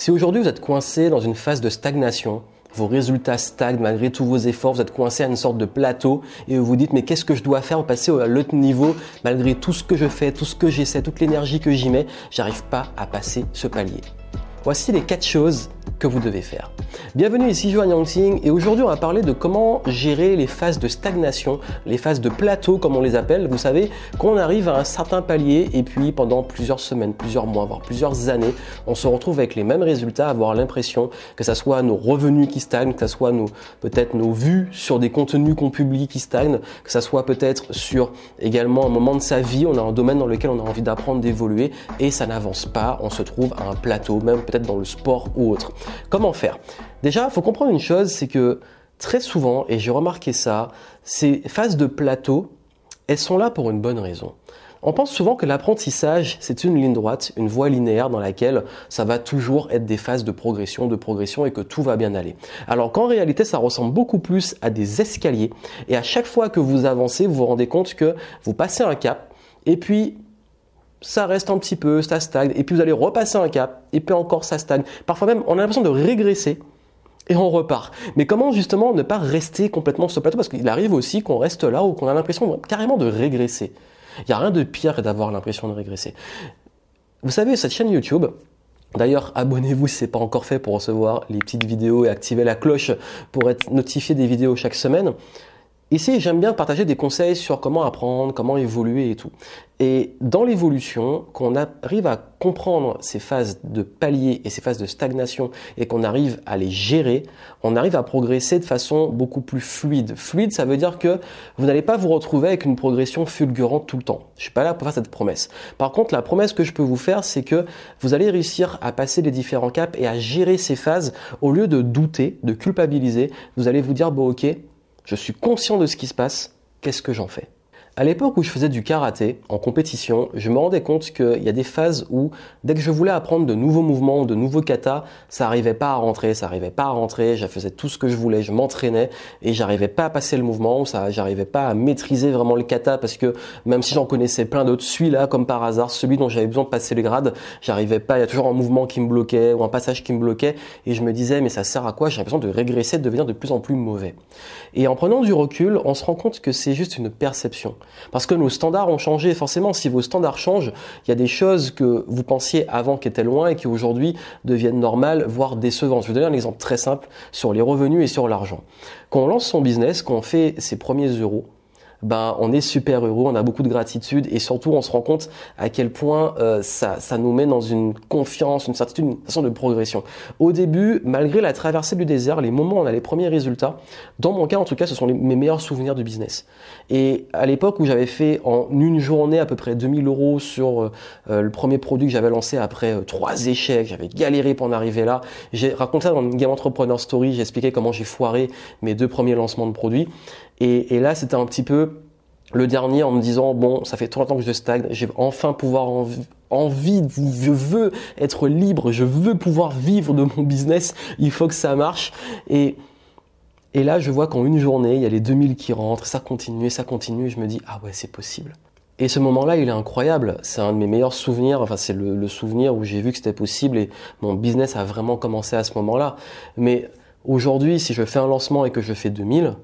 Si aujourd'hui vous êtes coincé dans une phase de stagnation, vos résultats stagnent malgré tous vos efforts, vous êtes coincé à une sorte de plateau et vous vous dites mais qu'est-ce que je dois faire pour passer à l'autre niveau malgré tout ce que je fais, tout ce que j'essaie, toute l'énergie que j'y mets, j'arrive pas à passer ce palier. Voici les quatre choses que vous devez faire. Bienvenue ici Johan Yangxing et aujourd'hui on va parler de comment gérer les phases de stagnation, les phases de plateau comme on les appelle. Vous savez qu'on arrive à un certain palier et puis pendant plusieurs semaines, plusieurs mois, voire plusieurs années, on se retrouve avec les mêmes résultats, avoir l'impression que ça soit nos revenus qui stagnent, que ça soit nos peut-être nos vues sur des contenus qu'on publie qui stagnent, que ça soit peut-être sur également un moment de sa vie, on a un domaine dans lequel on a envie d'apprendre, d'évoluer et ça n'avance pas, on se trouve à un plateau, même peut-être dans le sport ou autre. Comment faire? Déjà, il faut comprendre une chose, c'est que très souvent, et j'ai remarqué ça, ces phases de plateau, elles sont là pour une bonne raison. On pense souvent que l'apprentissage, c'est une ligne droite, une voie linéaire dans laquelle ça va toujours être des phases de progression, de progression et que tout va bien aller. Alors qu'en réalité, ça ressemble beaucoup plus à des escaliers et à chaque fois que vous avancez, vous vous rendez compte que vous passez un cap et puis ça reste un petit peu, ça stagne, et puis vous allez repasser un cap, et puis encore ça stagne. Parfois même, on a l'impression de régresser, et on repart. Mais comment justement ne pas rester complètement sur ce plateau? Parce qu'il arrive aussi qu'on reste là ou qu'on a l'impression carrément de régresser. Il n'y a rien de pire que d'avoir l'impression de régresser. Vous savez, cette chaîne YouTube, D'ailleurs, abonnez-vous si ce n'est pas encore fait pour recevoir les petites vidéos et activer la cloche pour être notifié des vidéos chaque semaine. Ici, j'aime bien partager des conseils sur comment apprendre, comment évoluer et tout. Et dans l'évolution, qu'on arrive à comprendre ces phases de palier et ces phases de stagnation et qu'on arrive à les gérer, on arrive à progresser de façon beaucoup plus fluide. Fluide, ça veut dire que vous n'allez pas vous retrouver avec une progression fulgurante tout le temps. Je suis pas là pour faire cette promesse. Par contre, la promesse que je peux vous faire, c'est que vous allez réussir à passer les différents caps et à gérer ces phases au lieu de douter, de culpabiliser. Vous allez vous dire, bon, ok, je suis conscient de ce qui se passe, qu'est-ce que j'en fais? À l'époque où je faisais du karaté en compétition, je me rendais compte qu'il y a des phases où dès que je voulais apprendre de nouveaux mouvements, de nouveaux katas, ça n'arrivait pas à rentrer, ça n'arrivait pas à rentrer, je faisais tout ce que je voulais, je m'entraînais et j'arrivais pas à passer le mouvement, ça j'arrivais pas à maîtriser vraiment le kata parce que même si j'en connaissais plein d'autres, celui-là comme par hasard, celui dont j'avais besoin de passer le grade, j'arrivais pas, il y a toujours un mouvement qui me bloquait ou un passage qui me bloquait et je me disais mais ça sert à quoi J'ai l'impression de régresser, de devenir de plus en plus mauvais. Et en prenant du recul, on se rend compte que c'est juste une perception. Parce que nos standards ont changé. Forcément, si vos standards changent, il y a des choses que vous pensiez avant qui étaient loin et qui aujourd'hui deviennent normales, voire décevantes. Je vais vous donner un exemple très simple sur les revenus et sur l'argent. Quand on lance son business, quand on fait ses premiers euros, ben on est super heureux, on a beaucoup de gratitude et surtout on se rend compte à quel point euh, ça, ça nous met dans une confiance, une certitude, une façon de progression. Au début, malgré la traversée du désert, les moments où on a les premiers résultats, dans mon cas en tout cas, ce sont mes meilleurs souvenirs du business. Et à l'époque où j'avais fait en une journée à peu près 2000 euros sur euh, euh, le premier produit que j'avais lancé après trois échecs, j'avais galéré pour en arriver là. J'ai raconté ça dans une Game Entrepreneur Story, j'ai expliqué comment j'ai foiré mes deux premiers lancements de produits. Et, et là, c'était un petit peu le dernier en me disant bon ça fait trop longtemps que je stagne j'ai enfin pouvoir envie je veux être libre je veux pouvoir vivre de mon business il faut que ça marche et et là je vois qu'en une journée il y a les 2000 qui rentrent ça continue ça continue et je me dis ah ouais c'est possible et ce moment-là, il est incroyable. C'est un de mes meilleurs souvenirs. Enfin, c'est le, le souvenir où j'ai vu que c'était possible et mon business a vraiment commencé à ce moment-là. Mais aujourd'hui, si je fais un lancement et que je fais 2000,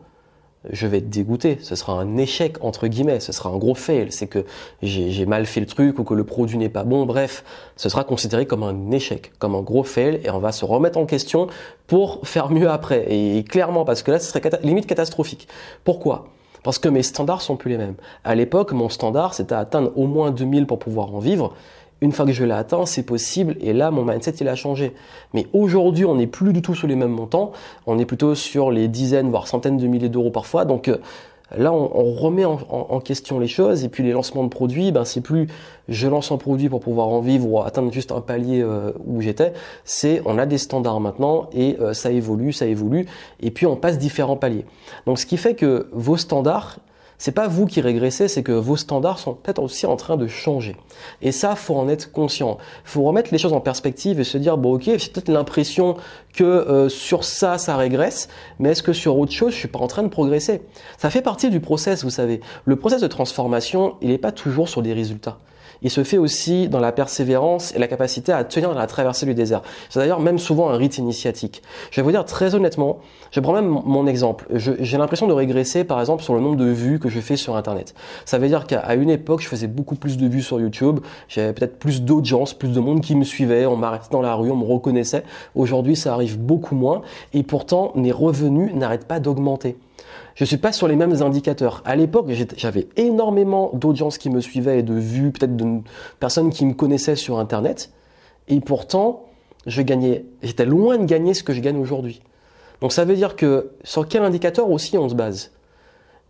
je vais être dégoûté. Ce sera un échec, entre guillemets. Ce sera un gros fail. C'est que j'ai mal fait le truc ou que le produit n'est pas bon. Bref, ce sera considéré comme un échec, comme un gros fail et on va se remettre en question pour faire mieux après. Et clairement, parce que là, ce serait limite catastrophique. Pourquoi? Parce que mes standards sont plus les mêmes. À l'époque, mon standard, c'était atteindre au moins 2000 pour pouvoir en vivre une fois que je l'ai atteint, c'est possible. Et là, mon mindset, il a changé. Mais aujourd'hui, on n'est plus du tout sur les mêmes montants. On est plutôt sur les dizaines, voire centaines de milliers d'euros parfois. Donc euh, là, on, remet en, question les choses. Et puis les lancements de produits, ben, c'est plus je lance un produit pour pouvoir en vivre ou atteindre juste un palier euh, où j'étais. C'est on a des standards maintenant et euh, ça évolue, ça évolue. Et puis on passe différents paliers. Donc ce qui fait que vos standards, c'est pas vous qui régressez, c'est que vos standards sont peut-être aussi en train de changer. Et ça, faut en être conscient. Faut remettre les choses en perspective et se dire bon, ok, j'ai peut-être l'impression que euh, sur ça, ça régresse, mais est-ce que sur autre chose, je suis pas en train de progresser? Ça fait partie du process, vous savez. Le process de transformation, il n'est pas toujours sur des résultats. Il se fait aussi dans la persévérance et la capacité à tenir dans la traversée du désert. C'est d'ailleurs même souvent un rite initiatique. Je vais vous dire très honnêtement, je prends même mon exemple. J'ai l'impression de régresser par exemple sur le nombre de vues que je fais sur Internet. Ça veut dire qu'à une époque, je faisais beaucoup plus de vues sur YouTube, j'avais peut-être plus d'audience, plus de monde qui me suivait, on m'arrêtait dans la rue, on me reconnaissait. Aujourd'hui, ça arrive beaucoup moins et pourtant, mes revenus n'arrêtent pas d'augmenter je suis pas sur les mêmes indicateurs. À l'époque, j'avais énormément d'audience qui me suivaient et de vues, peut-être de personnes qui me connaissaient sur Internet. Et pourtant, je gagnais, j'étais loin de gagner ce que je gagne aujourd'hui. Donc ça veut dire que sur quel indicateur aussi on se base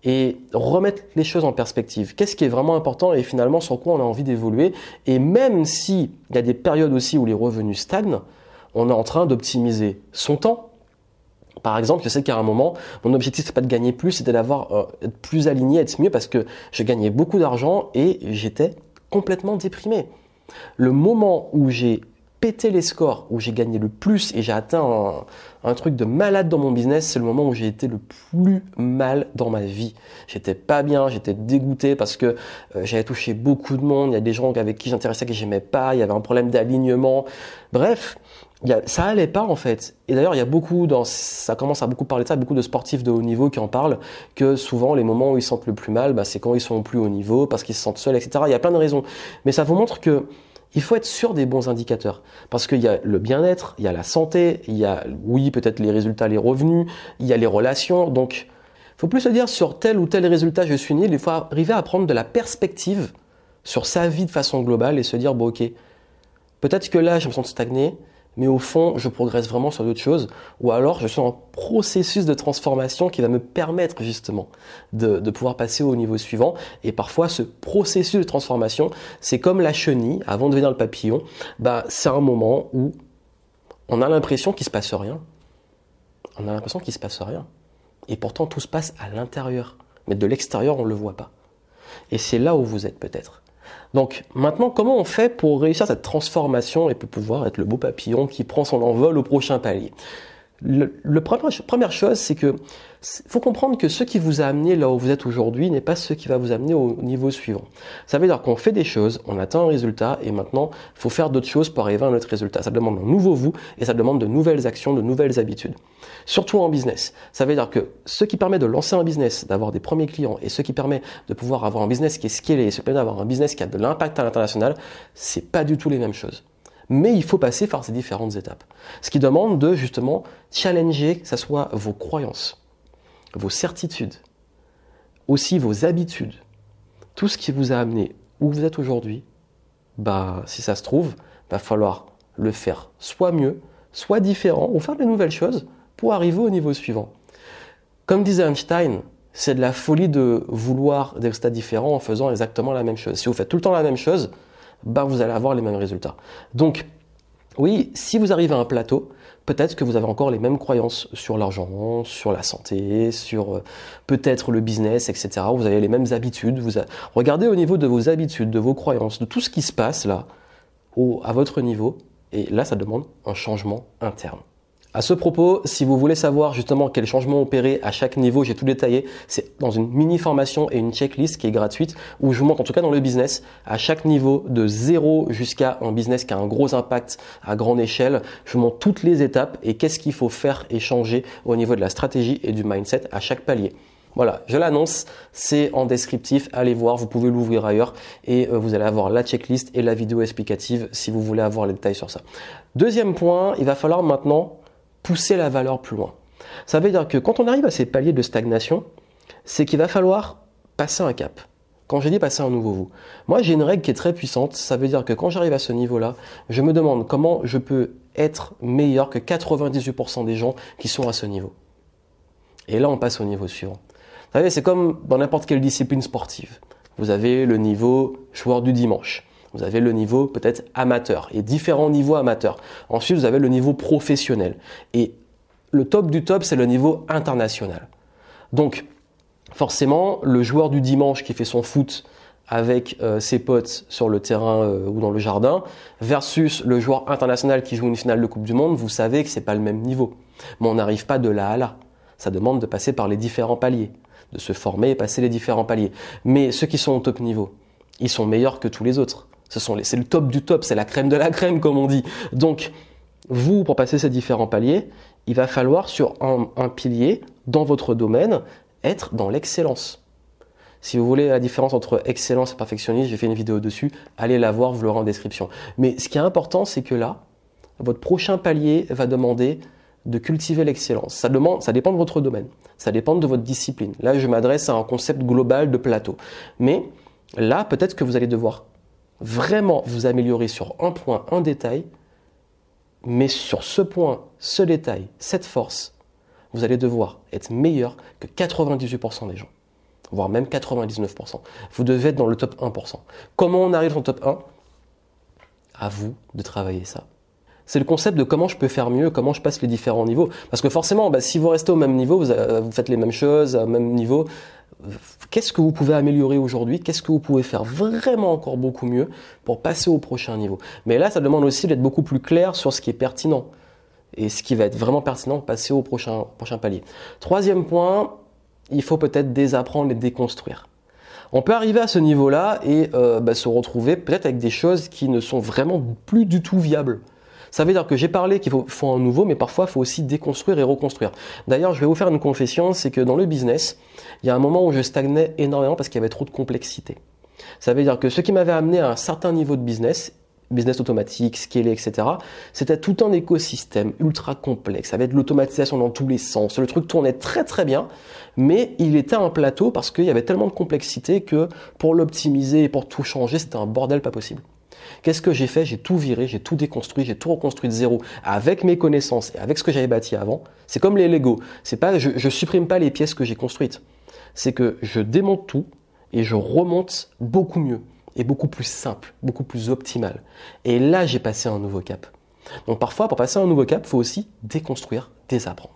et remettre les choses en perspective? Qu'est-ce qui est vraiment important et finalement sur quoi on a envie d'évoluer? Et même s'il y a des périodes aussi où les revenus stagnent, on est en train d'optimiser son temps, par exemple, je sais qu'à un moment, mon objectif c'est pas de gagner plus, c'était d'avoir euh, plus aligné, être mieux parce que je gagnais beaucoup d'argent et j'étais complètement déprimé. Le moment où j'ai pété les scores, où j'ai gagné le plus et j'ai atteint un, truc de malade dans mon business, c'est le moment où j'ai été le plus mal dans ma vie. J'étais pas bien, j'étais dégoûté parce que euh, j'avais touché beaucoup de monde, il y a des gens avec qui j'intéressais que j'aimais pas, il y avait un problème d'alignement. Bref, ça allait pas en fait. Et d'ailleurs, il y a beaucoup, dans, ça commence à beaucoup parler de ça, beaucoup de sportifs de haut niveau qui en parlent, que souvent les moments où ils sentent le plus mal, bah, c'est quand ils sont plus haut niveau, parce qu'ils se sentent seuls, etc. Il y a plein de raisons. Mais ça vous montre que il faut être sûr des bons indicateurs. Parce qu'il y a le bien-être, il y a la santé, il y a, oui, peut-être les résultats, les revenus, il y a les relations. Donc, faut plus se dire sur tel ou tel résultat je suis nul, il faut arriver à prendre de la perspective sur sa vie de façon globale et se dire, bon ok, peut-être que là je me sens stagné, mais au fond, je progresse vraiment sur d'autres choses, ou alors je suis en processus de transformation qui va me permettre justement de, pouvoir passer au niveau suivant. Et parfois, ce processus de transformation, c'est comme la chenille, avant de devenir le papillon, bah, c'est un moment où on a l'impression qu'il se passe rien. On a l'impression qu'il se passe rien. Et pourtant, tout se passe à l'intérieur. Mais de l'extérieur, on ne le voit pas. Et c'est là où vous êtes peut-être. Donc maintenant, comment on fait pour réussir cette transformation et pour pouvoir être le beau papillon qui prend son envol au prochain palier? Le, première chose, c'est que faut comprendre que ce qui vous a amené là où vous êtes aujourd'hui n'est pas ce qui va vous amener au niveau suivant. Ça veut dire qu'on fait des choses, on atteint un résultat et maintenant il faut faire d'autres choses pour arriver à notre résultat. Ça demande un nouveau vous et ça demande de nouvelles actions, de nouvelles habitudes. Surtout en business. Ça veut dire que ce qui permet de lancer un business, d'avoir des premiers clients et ce qui permet de pouvoir avoir un business qui est scalé et ce qui permet d'avoir un business qui a de l'impact à l'international, c'est pas du tout les mêmes choses mais il faut passer par ces différentes étapes. Ce qui demande de justement challenger, que ce soit vos croyances, vos certitudes, aussi vos habitudes, tout ce qui vous a amené où vous êtes aujourd'hui, bah, si ça se trouve, va falloir le faire soit mieux, soit différent, ou faire de nouvelles choses pour arriver au niveau suivant. Comme disait Einstein, c'est de la folie de vouloir des stades différents en faisant exactement la même chose. Si vous faites tout le temps la même chose, bah, vous allez avoir les mêmes résultats. Donc, oui, si vous arrivez à un plateau, peut-être que vous avez encore les mêmes croyances sur l'argent, sur la santé, sur euh, peut-être le business, etc. Vous avez les mêmes habitudes. Vous Regardez au niveau de vos habitudes, de vos croyances, de tout ce qui se passe là, au... à votre niveau. Et là, ça demande un changement interne. À ce propos, si vous voulez savoir justement quels changements opérer à chaque niveau, j'ai tout détaillé. C'est dans une mini formation et une checklist qui est gratuite où je vous montre en tout cas dans le business à chaque niveau de zéro jusqu'à un business qui a un gros impact à grande échelle. Je vous montre toutes les étapes et qu'est-ce qu'il faut faire et changer au niveau de la stratégie et du mindset à chaque palier. Voilà, je l'annonce, c'est en descriptif, allez voir, vous pouvez l'ouvrir ailleurs et euh, vous allez avoir la checklist et la vidéo explicative si vous voulez avoir les détails sur ça. Deuxième point, il va falloir maintenant pousser la valeur plus loin. Ça veut dire que quand on arrive à ces paliers de stagnation, c'est qu'il va falloir passer un cap. Quand je dis passer un nouveau vous, moi j'ai une règle qui est très puissante, ça veut dire que quand j'arrive à ce niveau-là, je me demande comment je peux être meilleur que 98% des gens qui sont à ce niveau. Et là on passe au niveau suivant. Vous savez, c'est comme dans n'importe quelle discipline sportive. Vous avez le niveau joueur du dimanche. Vous avez le niveau peut-être amateur et différents niveaux amateurs. Ensuite, vous avez le niveau professionnel. Et le top du top, c'est le niveau international. Donc, forcément, le joueur du dimanche qui fait son foot avec euh, ses potes sur le terrain euh, ou dans le jardin, versus le joueur international qui joue une finale de Coupe du Monde, vous savez que c'est pas le même niveau. Mais on n'arrive pas de là à là. Ça demande de passer par les différents paliers, de se former et passer les différents paliers. Mais ceux qui sont au top niveau, ils sont meilleurs que tous les autres C'est le top du top, c'est la crème de la crème, comme on dit. Donc, vous, pour passer ces différents paliers, il va falloir sur un, pilier, dans votre domaine, être dans l'excellence. Si vous voulez la différence entre excellence et perfectionnisme, j'ai fait une vidéo dessus, allez la voir, vous l'aurez en description. Mais ce qui est important, c'est que là, votre prochain palier va demander de cultiver l'excellence. Ça, demande, ça dépend de votre domaine, ça dépend de votre discipline. Là, je m'adresse à un concept global de plateau. Mais là, peut-être que vous allez devoir vraiment vous améliorer sur un point, un détail, mais sur ce point, ce détail, cette force, vous allez devoir être meilleur que 98% des gens, voire même 99%. Vous devez être dans le top 1%. Comment on arrive dans le top 1 À vous de travailler ça. C'est le concept de comment je peux faire mieux, comment je passe les différents niveaux. Parce que forcément, bah, si vous restez au même niveau, vous, euh, vous, faites les mêmes choses, au même niveau, qu'est-ce que vous pouvez améliorer aujourd'hui? Qu'est-ce que vous pouvez faire vraiment encore beaucoup mieux pour passer au prochain niveau? Mais là, ça demande aussi d'être beaucoup plus clair sur ce qui est pertinent et ce qui va être vraiment pertinent, passer au prochain, prochain palier. Troisième point, il faut peut-être désapprendre et déconstruire. On peut arriver à ce niveau-là et euh, bah, se retrouver peut-être avec des choses qui ne sont vraiment plus du tout viables. Ça veut dire que j'ai parlé qu'il faut, un nouveau, mais parfois il faut aussi déconstruire et reconstruire. D'ailleurs, je vais vous faire une confession, c'est que dans le business, il y a un moment où je stagnais énormément parce qu'il y avait trop de complexité. Ça veut dire que ce qui m'avait amené à un certain niveau de business, business automatique, scalé, etc. C'était tout un écosystème ultra complexe, avec de l'automatisation dans tous les sens. Le truc tournait très très bien, mais il était un plateau parce qu'il y avait tellement de complexité que pour l'optimiser et pour tout changer, c'était un bordel pas possible. Qu'est-ce que j'ai fait? J'ai tout viré, j'ai tout déconstruit, j'ai tout reconstruit de zéro avec mes connaissances et avec ce que j'avais bâti avant. C'est comme les Lego. C'est pas, je, je supprime pas les pièces que j'ai construites. C'est que je démonte tout et je remonte beaucoup mieux et beaucoup plus simple, beaucoup plus optimal. Et là, j'ai passé un nouveau cap. Donc parfois, pour passer un nouveau cap, il faut aussi déconstruire, désapprendre.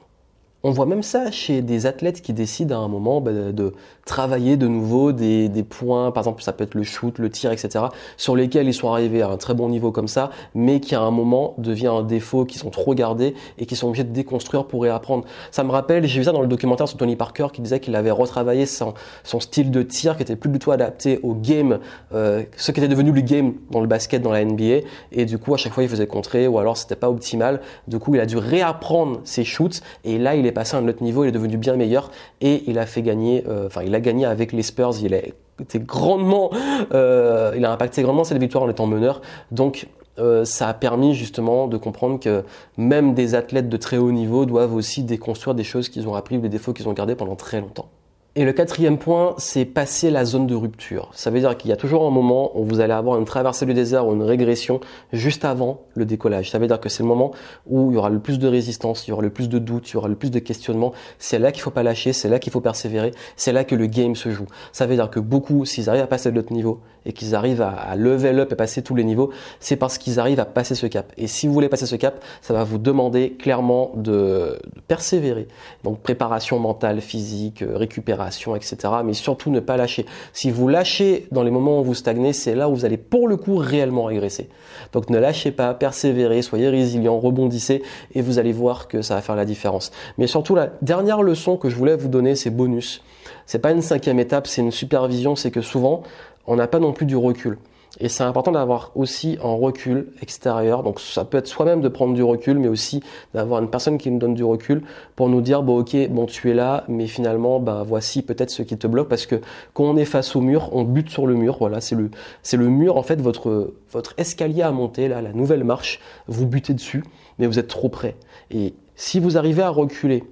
On voit même ça chez des athlètes qui décident à un moment bah, de travailler de nouveau des, points, par exemple ça peut être le shoot, le tir, etc., sur lesquels ils sont arrivés à un très bon niveau comme ça, mais qui à un moment devient un défaut, qui sont trop gardés et qui sont obligés de déconstruire pour réapprendre. Ça me rappelle, j'ai vu ça dans le documentaire sur Tony Parker qui disait qu'il avait retravaillé son, style de tir qui était plus du tout adapté au game, euh, ce qui était devenu le game dans le basket, dans la NBA, et du coup à chaque fois il faisait contrer ou alors c'était pas optimal. Du coup il a dû réapprendre ses shoots et là il est passé à un autre niveau, il est devenu bien meilleur et il a fait gagner, euh, enfin il a gagné avec les Spurs, il a été grandement, euh, il a impacté grandement cette victoire en étant meneur. Donc euh, ça a permis justement de comprendre que même des athlètes de très haut niveau doivent aussi déconstruire des choses qu'ils ont appris ou des défauts qu'ils ont gardés pendant très longtemps. Et le quatrième point, c'est passer la zone de rupture. Ça veut dire qu'il y a toujours un moment où vous allez avoir une traversée du désert ou une régression juste avant le décollage. Ça veut dire que c'est le moment où il y aura le plus de résistance, il y aura le plus de doutes, il y aura le plus de questionnements. C'est là qu'il faut pas lâcher, c'est là qu'il faut persévérer, c'est là que le game se joue. Ça veut dire que beaucoup, s'ils arrivent à passer de l'autre niveau et qu'ils arrivent à, level up et passer tous les niveaux, c'est parce qu'ils arrivent à passer ce cap. Et si vous voulez passer ce cap, ça va vous demander clairement de, de persévérer. Donc préparation mentale, physique, récupération etc. Mais surtout ne pas lâcher. Si vous lâchez dans les moments où vous stagnez, c'est là où vous allez pour le coup réellement régresser. Donc ne lâchez pas, persévérez, soyez résilient, rebondissez et vous allez voir que ça va faire la différence. Mais surtout la dernière leçon que je voulais vous donner, c'est bonus. C'est pas une cinquième étape, c'est une supervision, c'est que souvent on n'a pas non plus du recul. Et c'est important d'avoir aussi un recul extérieur. Donc ça peut être soi-même de prendre du recul, mais aussi d'avoir une personne qui nous donne du recul pour nous dire bon ok bon tu es là, mais finalement bah voici peut-être ce qui te bloque parce que quand on est face au mur, on bute sur le mur. Voilà c'est le c'est le mur en fait votre votre escalier à monter là la nouvelle marche, vous butez dessus, mais vous êtes trop près. Et si vous arrivez à reculer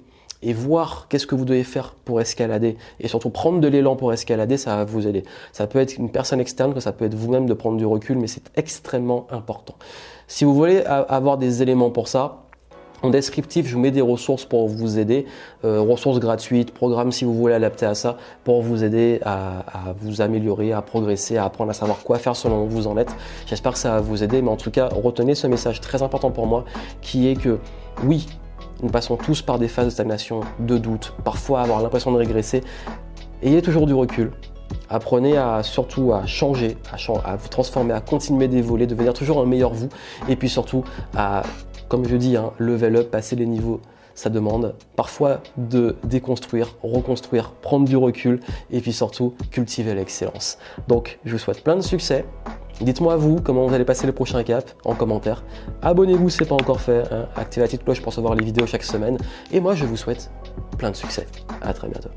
et voir qu'est-ce que vous devez faire pour escalader et surtout prendre de l'élan pour escalader, ça va vous aider. Ça peut être une personne externe, que ça peut être vous-même de prendre du recul, mais c'est extrêmement important. Si vous voulez avoir des éléments pour ça, en descriptif, je vous mets des ressources pour vous aider, euh, ressources gratuites, programmes si vous voulez adapter à ça, pour vous aider à, à, vous améliorer, à progresser, à apprendre à savoir quoi faire selon où vous en êtes. J'espère que ça va vous aider, mais en tout cas, retenez ce message très important pour moi, qui est que oui, nous passons tous par des phases de stagnation, de doute, parfois avoir l'impression de régresser. Ayez toujours du recul. Apprenez à surtout à changer, à, vous transformer, à continuer d'évoluer, devenir toujours un meilleur vous. Et puis surtout à, comme je dis, hein, level up, passer les niveaux. Ça demande parfois de déconstruire, reconstruire, prendre du recul et puis surtout cultiver l'excellence. Donc je vous souhaite plein de succès. Dites-moi vous comment vous allez passer le prochain cap en commentaire. Abonnez-vous si ce n'est pas encore fait. Hein. Activez la petite cloche pour recevoir les vidéos chaque semaine. Et moi, je vous souhaite plein de succès. À très bientôt.